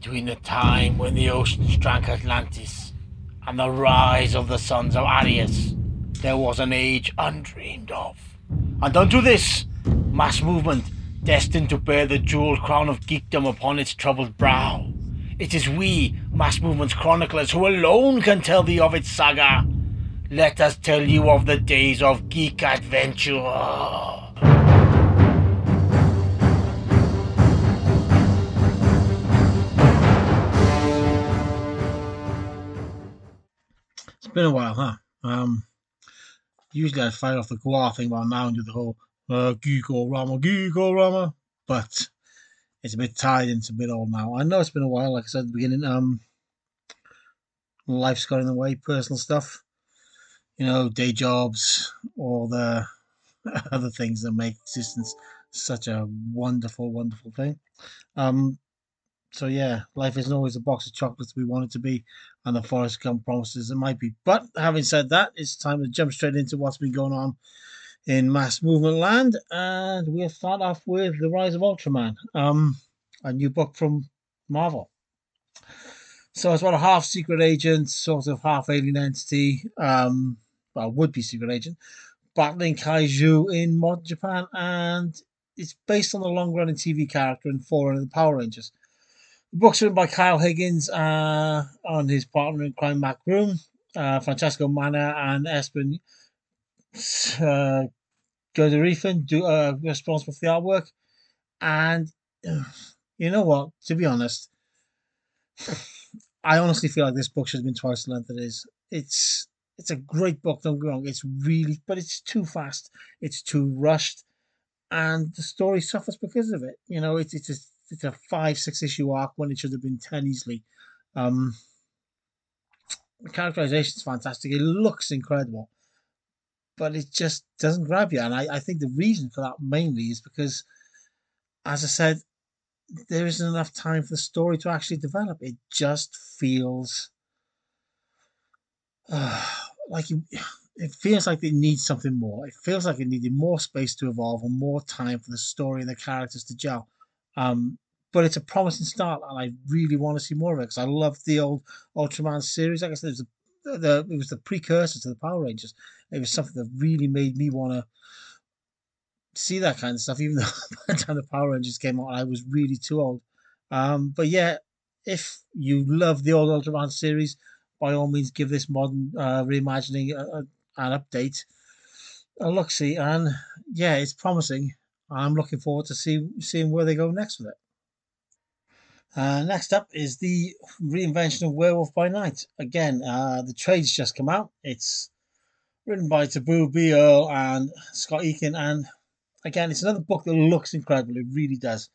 between the time when the oceans drank Atlantis and the rise of the sons of Aryas, there was an age undreamed of. And unto this, mass movement, destined to bear the jeweled crown of geekdom upon its troubled brow. It is we, mass movement's chroniclers, who alone can tell thee of its saga. Let us tell you of the days of geek adventure. It's been a while, huh? Um, usually I'd fight off the Guar thing, but now and do the whole uh, Geekorama, Geekorama. But it's a bit tied and it's a bit old now. I know it's been a while, like I said at the beginning. Um, life's got in the way, personal stuff, you know, day jobs, all the other things that make existence such a wonderful, wonderful thing. Um, so yeah, life isn't always a box of chocolates we want it to be, and the Forrest Gump promises it might be. But having said that, it's time to jump straight into what's been going on in mass movement land, and we'll start off with the Rise of Ultraman, um, a new book from Marvel. So it's about a half secret agent, sort of half alien entity, um, well, would be secret agent, battling kaiju in modern Japan, and it's based on the long running TV character and four of the Power Rangers. Book's written by Kyle Higgins uh, on his partner in crime, Mat Groom, uh, Francesco Manna, and Espen uh, Grundetjern do uh, responsible for the artwork. And you know what? To be honest, I honestly feel like this book should have been twice the length it is. It's it's a great book. Don't get wrong. It's really, but it's too fast. It's too rushed, and the story suffers because of it. You know, it's it's it's a five six issue arc when it should have been ten easily. Um, the characterization is fantastic. It looks incredible, but it just doesn't grab you. And I, I think the reason for that mainly is because, as I said, there isn't enough time for the story to actually develop. It just feels uh, like you, it feels like it needs something more. It feels like it needed more space to evolve and more time for the story and the characters to gel. Um, but it's a promising start, and I really want to see more of it because I love the old Ultraman series. Like I said, it was the, the it was the precursor to the Power Rangers. It was something that really made me want to see that kind of stuff. Even though by the time the Power Rangers came out, I was really too old. Um, but yeah, if you love the old Ultraman series, by all means, give this modern uh, reimagining a, a, an update, a look see, and yeah, it's promising. I'm looking forward to see seeing where they go next with it. Uh, next up is the reinvention of Werewolf by Night. Again, uh, the trade's just come out. It's written by Taboo B. Earl and Scot Eaton, and again, it's another book that looks incredible. It really does.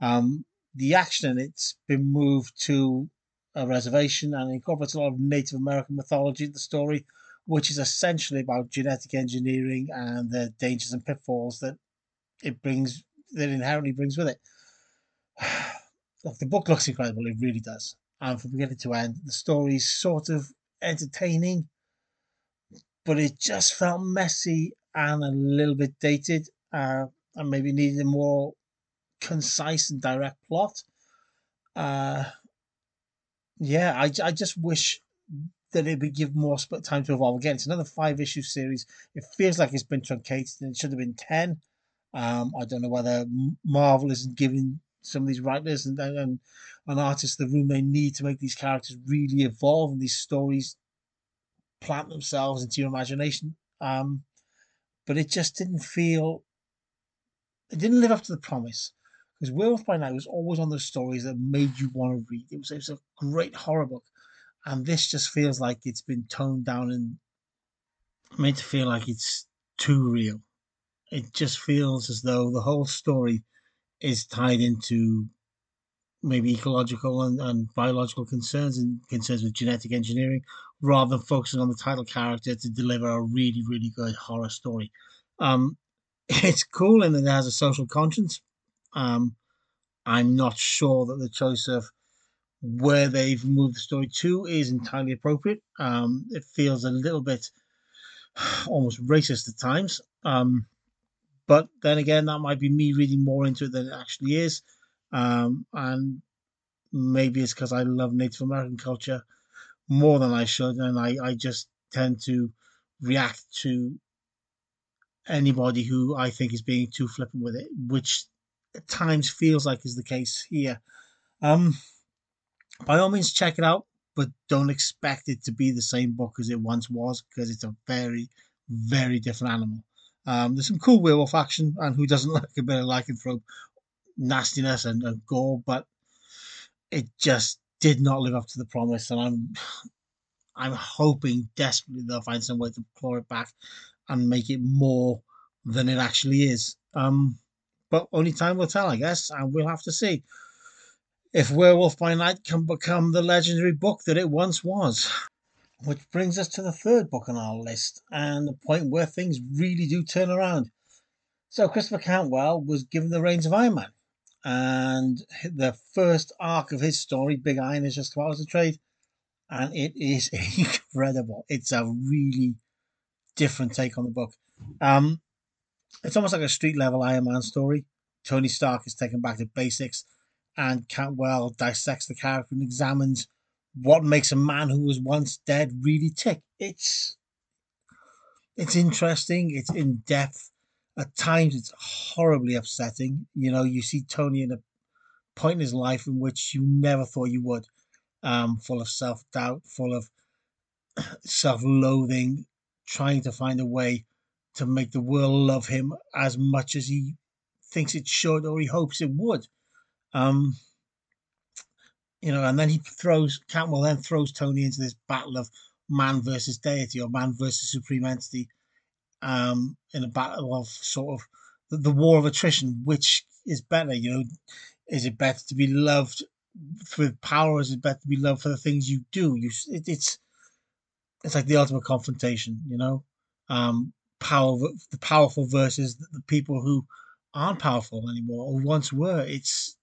Um, the action in it's been moved to a reservation and incorporates a lot of Native American mythology in the story, which is essentially about genetic engineering and the dangers and pitfalls that it brings that inherently brings with it. Look, the book looks incredible. It really does. And from beginning to end, the story's sort of entertaining, but it just felt messy and a little bit dated, uh, and maybe needed a more concise and direct plot. Uh, yeah, I, I just wish that it would give more time to evolve. Again, it's another five issue series. It feels like it's been truncated and it should have been 10. Um, I don't know whether Marvel isn't giving some of these writers and, and, and artists the room they need to make these characters really evolve and these stories plant themselves into your imagination. Um, but it just didn't feel, it didn't live up to the promise. Because Werewolf by Night was always on those stories that made you want to read. It was, it was a great horror book. And this just feels like it's been toned down and made to feel like it's too real. It just feels as though the whole story is tied into maybe ecological and, and biological concerns and concerns with genetic engineering rather than focusing on the title character to deliver a really, really good horror story. Um, it's cool and it has a social conscience. Um, I'm not sure that the choice of where they've moved the story to is entirely appropriate. Um, it feels a little bit almost racist at times. Um, but then again, that might be me reading more into it than it actually is. Um, and maybe it's because I love Native American culture more than I should, and I, I just tend to react to anybody who I think is being too flippant with it, which at times feels like is the case here. Um, by all means, check it out, but don't expect it to be the same book as it once was because it's a very, very different animal. Um, there's some cool werewolf action, and who doesn't like a bit of lycanthrope nastiness and, and gore, but it just did not live up to the promise, and I'm I'm hoping desperately they'll find some way to claw it back and make it more than it actually is. Um, but only time will tell, I guess, and we'll have to see if Werewolf by Night can become the legendary book that it once was. Which brings us to the third book on our list, and the point where things really do turn around. So, Christopher Cantwell was given the reins of Iron Man, and the first arc of his story, Big Iron, is just come out as a trade, and it is incredible. It's a really different take on the book. Um, it's almost like a street level Iron Man story. Tony Stark is taken back to basics, and Cantwell dissects the character and examines what makes a man who was once dead really tick. It's it's interesting. It's in depth. At times, it's horribly upsetting. You know, you see Tony in a point in his life in which you never thought you would, um, full of self doubt, full of self loathing, trying to find a way to make the world love him as much as he thinks it should or he hopes it would. Um, you know, and then he throws Cantwell then throws Tony into this battle of man versus deity or man versus supreme entity, um, in a battle of sort of the, the war of attrition. Which is better? You know, is it better to be loved with power? Is it better to be loved for the things you do? You, it, it's it's like the ultimate confrontation. You know, um, power the powerful versus the people who aren't powerful anymore or once were. It's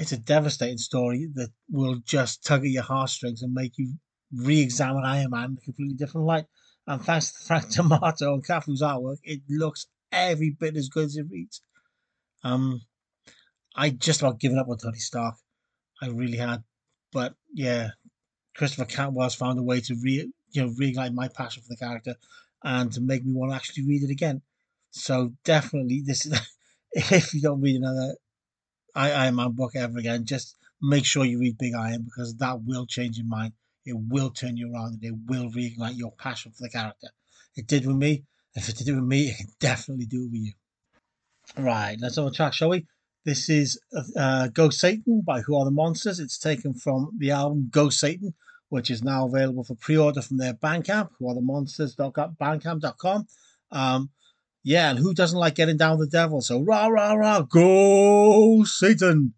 it's a devastating story that will just tug at your heartstrings and make you re-examine Iron Man in a completely different light. And thanks to Frank D'Armata and Cafu's artwork, it looks every bit as good as it reads. Um, I just about given up on Tony Stark. I really had, but yeah, Christopher Cantwell's found a way to re you know reignite my passion for the character and to make me want to actually read it again. So definitely, this is if you don't read another I Iron Man book ever again, just make sure you read Big Iron because that will change your mind. It will turn you around and it will reignite your passion for the character. It did with me. If it did it with me, it can definitely do it with you. Right, let's have a track, shall we? This is uh, Go Satan by Who Are the Monsters. It's taken from the album Go Satan, which is now available for pre-order from their Bandcamp, who are the monsters.bandcamp.com. Um, yeah, and who doesn't like getting down with the devil? So rah rah rah, go Satan!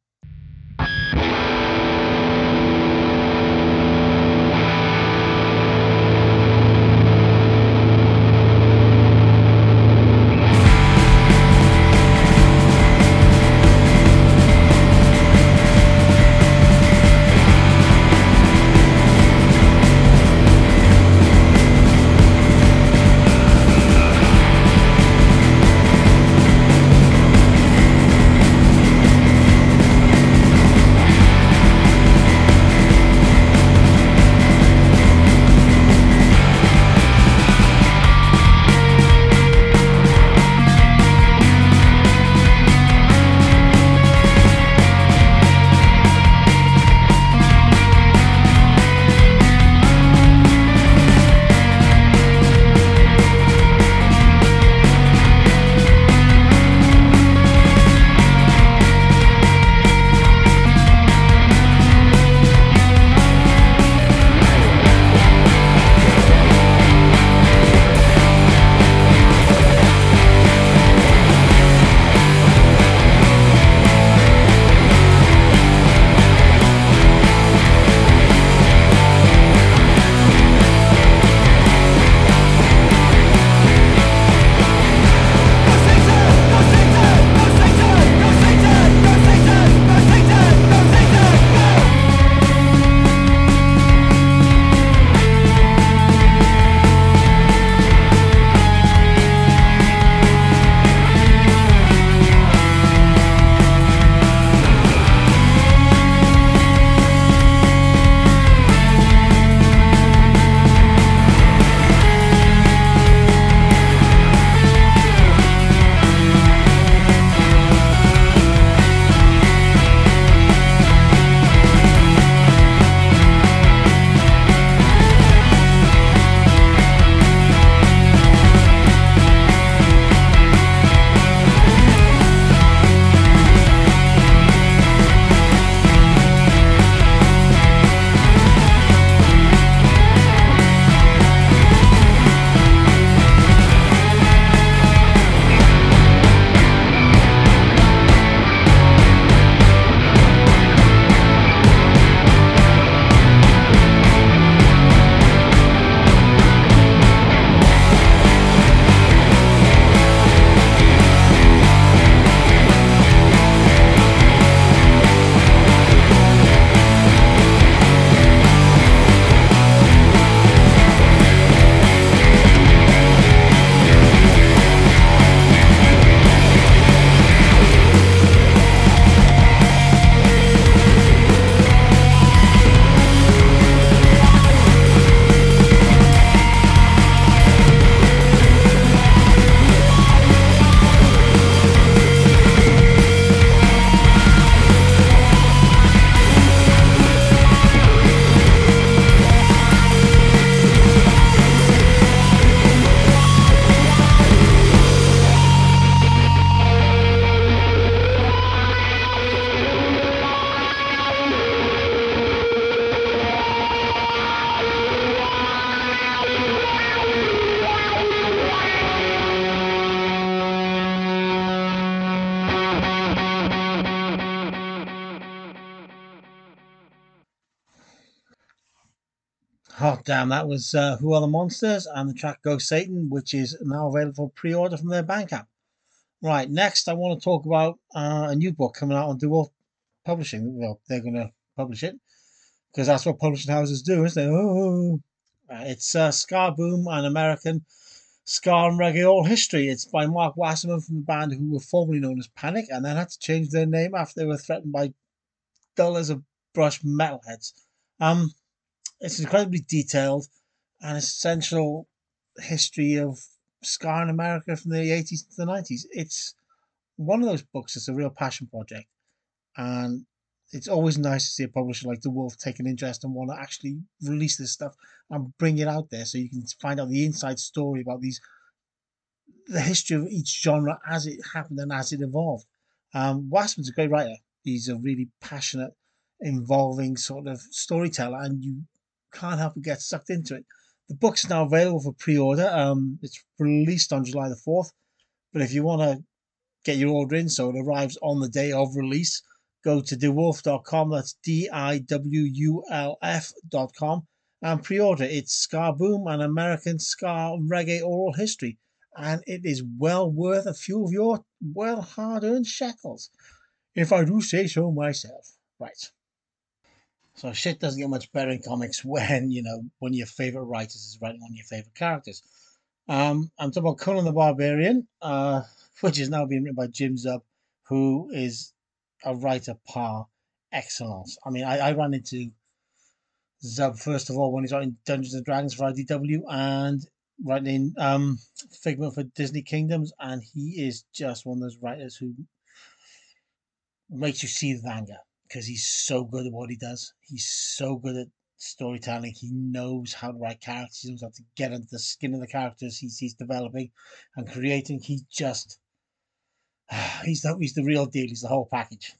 Oh damn! That was uh, "Who Are the Monsters" and the track "Go Satan," which is now available for pre-order from their Bandcamp. Right, next I want to talk about uh, a new book coming out on DiWulf Publishing. Well, they're going to publish it because that's what publishing houses do, isn't it? Oh, it's uh, Ska Boom, an American Ska and reggae all history. It's by Marc Wasserman from the band who were formerly known as Panic and then had to change their name after they were threatened by dollars of brush metalheads. Um, it's incredibly detailed and essential history of ska in America from the 80s to the 90s. It's one of those books that's a real passion project. And it's always nice to see a publisher like DiWulf take an interest and want to actually release this stuff and bring it out there so you can find out the inside story about these the history of each genre as it happened and as it evolved. Um, Wasserman's a great writer. He's a really passionate, involving sort of storyteller, and you can't help but get sucked into it. The book's now available for pre-order. Um, it's released on July the fourth, but if you want to get your order in so it arrives on the day of release, go to diwulf.com. That's D I W U L F.com and pre order. It's Ska Boom, an American Ska reggae oral history, and it is well worth a few of your well hard earned shekels, if I do say so myself. Right. So shit doesn't get much better in comics when, you know, one of your favorite writers is writing one of your favorite characters. Um, I'm talking about Conan the Barbarian, uh, which is now being written by Jim Zub, who is a writer par excellence. I mean, I, I ran into Zub first of all when he's writing Dungeons and Dragons for IDW and writing um, Figment for Disney Kingdoms, and he is just one of those writers who makes you see the anger because he's so good at what he does. He's so good at storytelling. He knows how to write characters. He knows how to get into the skin of the characters he's, he's developing and creating. He just he's the he's the real deal. He's the whole package.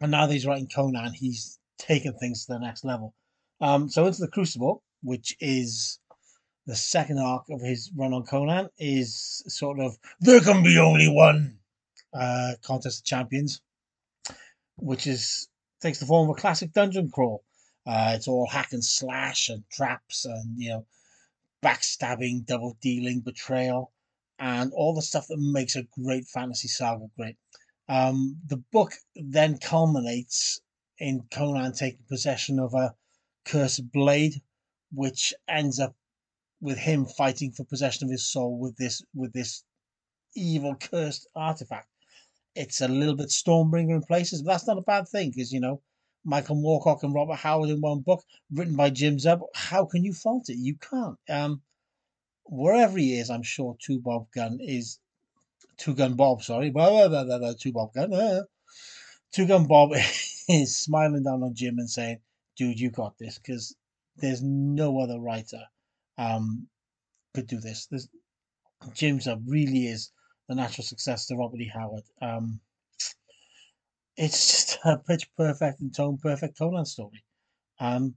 And now that he's writing Conan, he's taken things to the next level. Um, so into the Crucible, which is the second arc of his run on Conan, is sort of there can be only one uh, contest of champions, which is takes the form of a classic dungeon crawl. Uh, it's all hack and slash and traps and you know backstabbing, double dealing, betrayal and all the stuff that makes a great fantasy saga great. Um, the book then culminates in Conan taking possession of a cursed blade, which ends up with him fighting for possession of his soul with this with this evil cursed artifact. It's a little bit Stormbringer in places, but that's not a bad thing because you know Michael Moorcock and Robert Howard in one book, written by Jim Zub. How can you fault it? You can't. Um, wherever he is, I'm sure Two Bob Gun is Two Gun Bob. Sorry, Two Bob Gun. Uh, Two Gun Bob is smiling down on Jim and saying, "Dude, you got this," because there's no other writer um, could do this. There's, Jim's a really is the natural successor to Robert E. Howard. Um, it's just a pitch perfect and tone perfect Conan story. Um,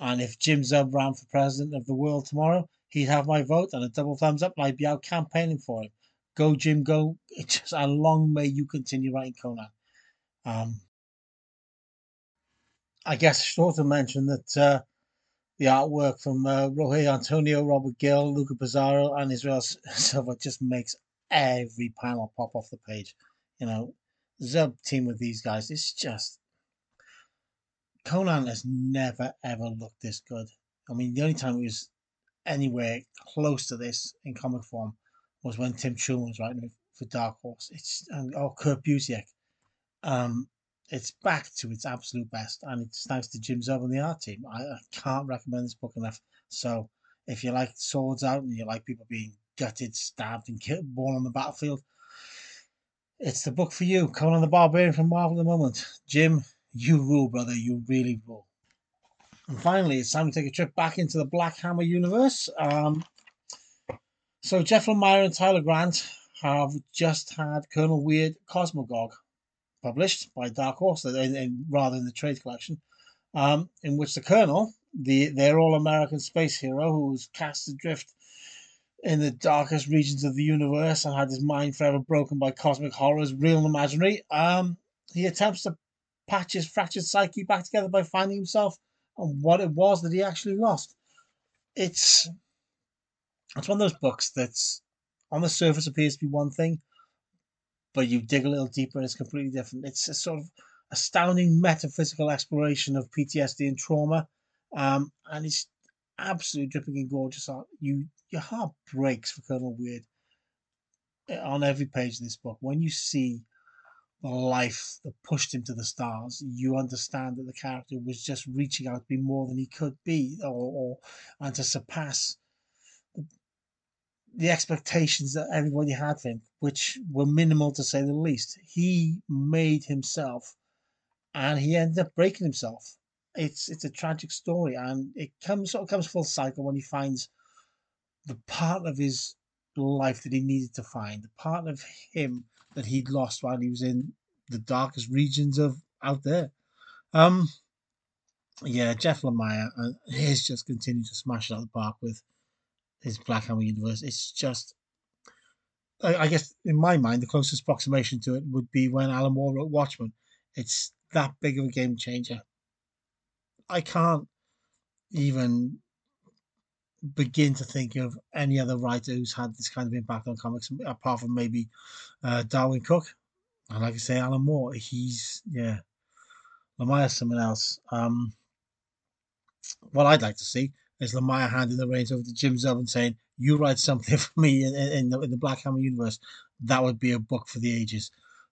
and if Jim Zub ran for president of the world tomorrow, he'd have my vote and a double thumbs up, and I'd be out campaigning for him. Go, Jim, go. It's just a long may you continue writing Conan. Um, I guess I should also mention that uh, the artwork from uh, Roge Antonio, Robert Gill, Luca Pizzari, and Israel Silva just makes every panel pop off the page. You know, Zub team with these guys, it's just Conan has never ever looked this good. I mean, the only time it was anywhere close to this in comic form was when Tim Truman was writing for Dark Horse. It's and oh Kurt Busiek. Um, it's back to its absolute best, and it's thanks to Jim Zub and the art team. I, I can't recommend this book enough. So, if you like swords out and you like people being gutted, stabbed, and killed, born on the battlefield, it's the book for you. Conan the Barbarian from Marvel at the moment. Jim, you rule, brother. You really rule. And finally, it's time to take a trip back into the Black Hammer universe. Um, so Jeff Lemire and Tyler Grant have just had Colonel Weird Cosmagog published by Dark Horse, in, in, rather than the trade collection, um, in which the Colonel, the their all-American space hero who was cast adrift in the darkest regions of the universe and had his mind forever broken by cosmic horrors, real and imaginary, um, he attempts to patch his fractured psyche back together by finding himself and what it was that he actually lost. it's it's one of those books that's on the surface appears to be one thing, but you dig a little deeper and it's completely different. It's a sort of astounding metaphysical exploration of PTSD and trauma, um, and it's absolutely dripping in gorgeous art. You your heart breaks for Colonel Weird eh, on every page of this book. When you see the life that pushed him to the stars, you understand that the character was just reaching out to be more than he could be, or, or and to surpass the expectations that everybody had for him, which were minimal to say the least. He made himself, and he ended up breaking himself. It's it's a tragic story, and it comes sort of comes full cycle when he finds the part of his life that he needed to find, the part of him that he'd lost while he was in the darkest regions of out there. Um, yeah, Jeff Lemire, uh, he's just continued to smash it out the park with his Black Hammer universe. It's just, I, I, guess, in my mind, the closest approximation to it would be when Alan Moore wrote Watchmen. It's that big of a game changer. I can't even begin to think of any other writer who's had this kind of impact on comics apart from maybe uh, Darwyn Cooke. And like I say, Alan Moore, he's yeah, Lemire's someone else. Um, what I'd like to see is Lemire handing the reins over to Jim Zub and saying, "You write something for me in, in, the, in the Black Hammer universe." That would be a book for the ages.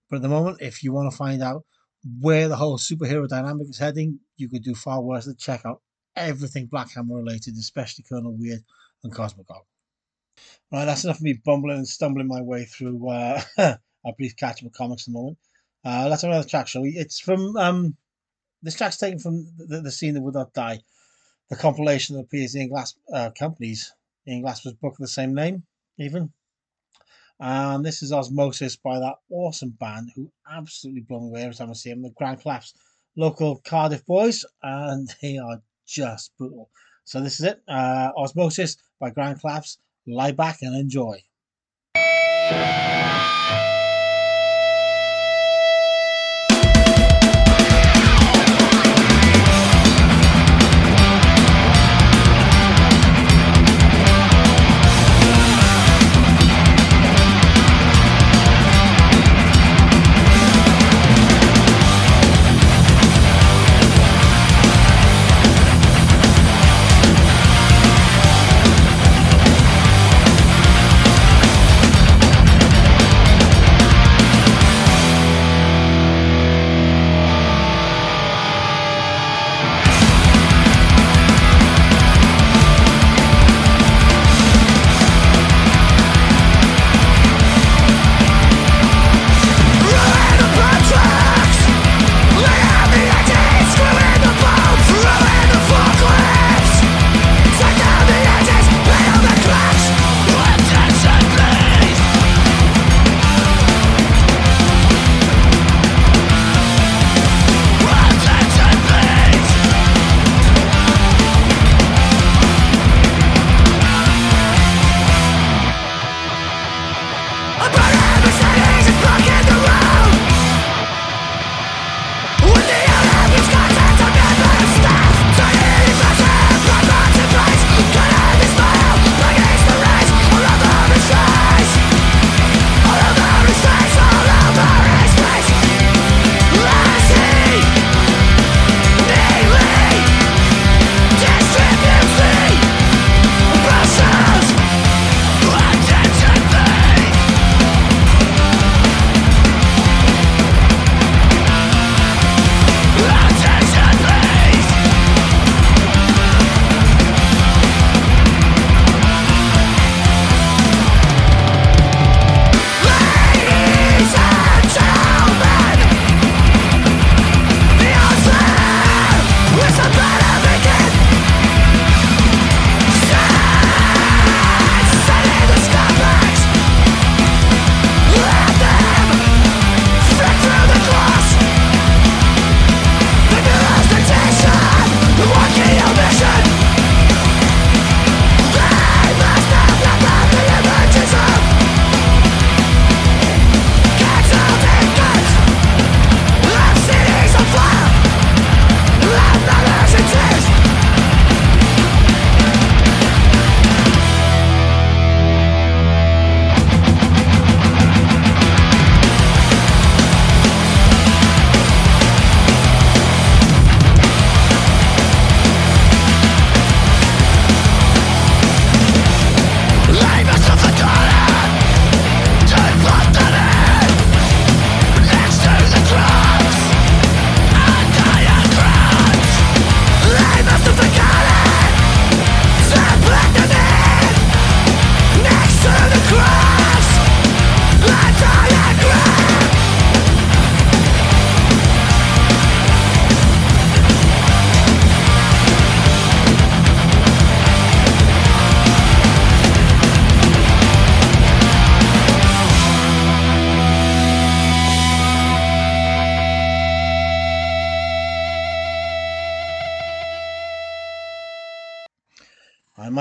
But at the moment, if you want to find out where the whole superhero dynamic is heading, you could do far worse than check out everything Black Hammer related, especially Colonel Weird and Cosmagog. Right, that's enough of me bumbling and stumbling my way through uh, a brief catch up comics at the moment. Uh, let's have another track, shall we? It's from um, this track's taken from the, the scene that would not die, the compilation that appears in Glass uh, Company's Ian Glasper's book of the same name, even. And this is Osmosis by that awesome band who absolutely blow me away every time I see them. The Grand Collapse, local Cardiff boys, and they are just brutal. So this is it. Uh, Osmosis by Grand Collapse. Lie back and enjoy.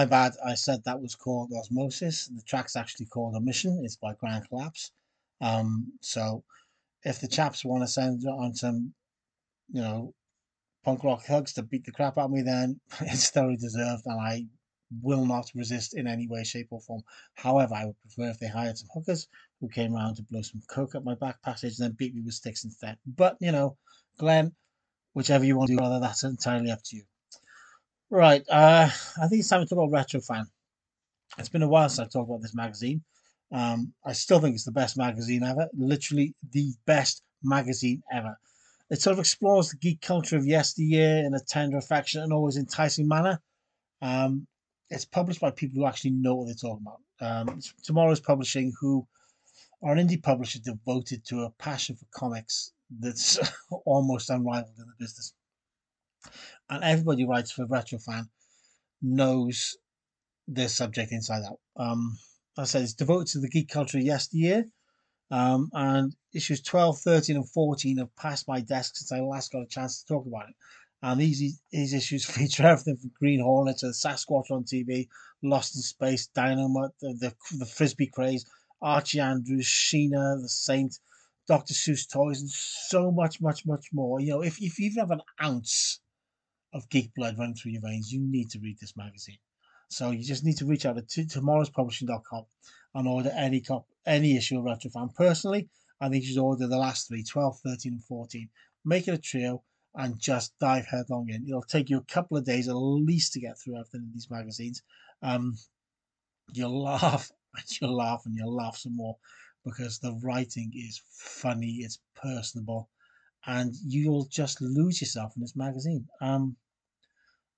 My bad. I said that was called Osmosis. The track's actually called Omission. It's by Grand Collapse. Um, so if the chaps want to send on some, you know, punk rock thugs to beat the crap out of me, then it's thoroughly deserved, and I will not resist in any way, shape, or form. However, I would prefer if they hired some hookers who came around to blow some coke up my back passage and then beat me with sticks instead. But, you know, Glenn, whichever you want to do, brother, that's entirely up to you. Right, uh, I think it's time to talk about Retrofan. It's been a while since I've talked about this magazine. Um, I still think it's the best magazine ever. Literally the best magazine ever. It sort of explores the geek culture of yesteryear in a tender, affectionate, and always enticing manner. Um, it's published by people who actually know what they're talking about. Um, TwoMorrows Publishing, who are an indie publisher devoted to a passion for comics that's almost unrivaled in the business. And everybody who writes for Retrofan knows this subject inside out. Um, I said it's devoted to the geek culture yesteryear. Um, and issues 12, 13, and 14 have passed my desk since I last got a chance to talk about it. And these, these issues feature everything from Green Hornet to Sasquatch on TV, Lost in Space, Dynamite, the, the, the Frisbee Craze, Archie Andrews, Sheena, The Saint, Dr. Seuss toys, and so much, much, much more. You know, if, if you even have an ounce of geek blood running through your veins, you need to read this magazine. So you just need to reach out to tomorrowspublishing.com and order any cop any issue of Retrofan. Personally, I think you should order the last three 12, 13, and 14. Make it a trio and just dive headlong in. It'll take you a couple of days at least to get through everything in these magazines. Um, you'll laugh and you'll laugh and you'll laugh some more because the writing is funny, it's personable, and you'll just lose yourself in this magazine. Um,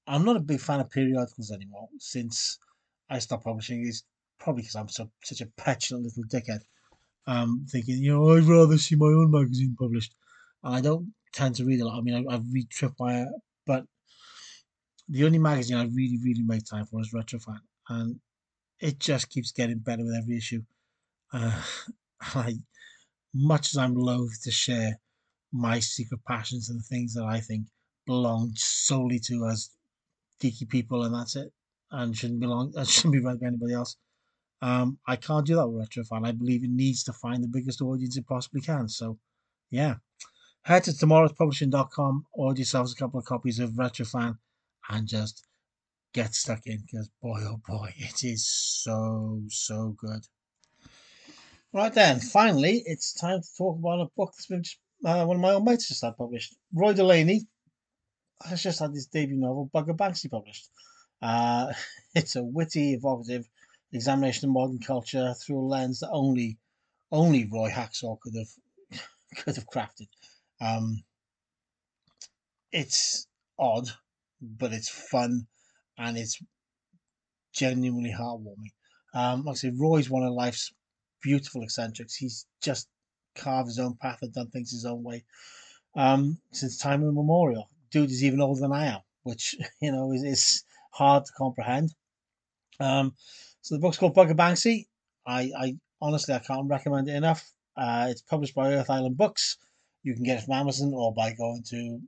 I'm not a big fan of periodicals anymore since I stopped publishing. It's probably because I'm so, such a petulant little dickhead. Um, thinking, you know, I'd rather see my own magazine published. And I don't tend to read a lot. I mean, I, I read Tripwire, but the only magazine I really, really make time for is Retrofan. And it just keeps getting better with every issue. Uh, I, much as I'm loath to share my secret passions and the things that I think belong solely to us geeky people, and that's it, and shouldn't belong, and shouldn't be read by anybody else. Um, I can't do that with Retrofan. I believe it needs to find the biggest audience it possibly can. So, yeah. Head to tomorrowspublishing.com, order yourselves a couple of copies of Retrofan, and just get stuck in because boy, oh boy, it is so, so good. Right then, finally, it's time to talk about a book that's been uh, one of my own mates just had published. Roy Delaney has just had his debut novel, Bugger Banksy, published. Uh, it's a witty, evocative examination of modern culture through a lens that only only Roy Hacksaw could have could have crafted. Um, it's odd, but it's fun and it's genuinely heartwarming. Um, like I say, Roy's one of life's beautiful eccentrics. He's just carved his own path and done things his own way um, since time immemorial dude is even older than I am, which you know is, is hard to comprehend. Um, so the book's called Bugger Banksy. I, I honestly I can't recommend it enough. Uh, it's published by Earth Island Books. You can get it from Amazon or by going to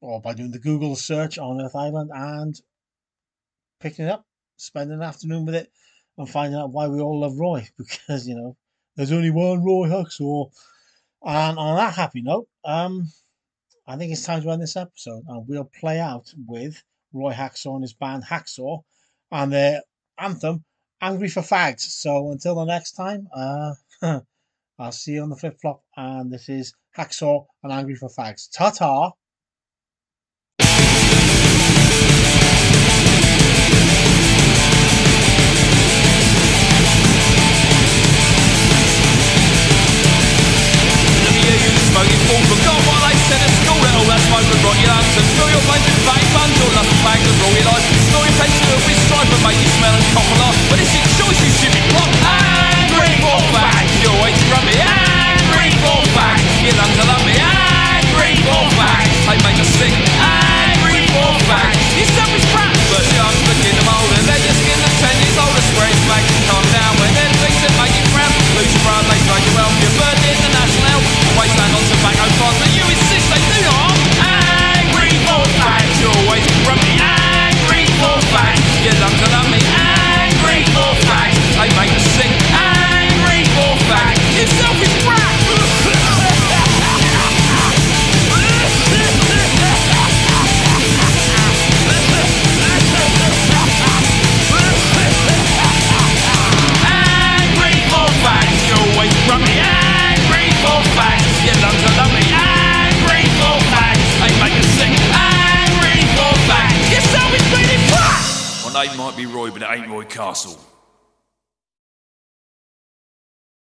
or by doing the Google search on Earth Island and picking it up, spending an afternoon with it, and finding out why we all love Roy because you know there's only one Roy Hacksaw. And on that happy note, um, I think it's time to end this episode, and we'll play out with Roy Hacksaw and his band Hacksaw and their anthem, Angry for Fags. So until the next time, uh, I'll see you on the flip flop, and this is Hacksaw and Angry for Fags. Ta ta! smoking what they said at school That all that smoke would rot your lungs And fill your veins with fatty buns Your lust bags and roll your life. Store your to with strife And make you smell and cough a lot But it's your choice you stupid plot Angry for Fags You're way too grumpy Angry fact Your lungs are lumpy Angry for Fags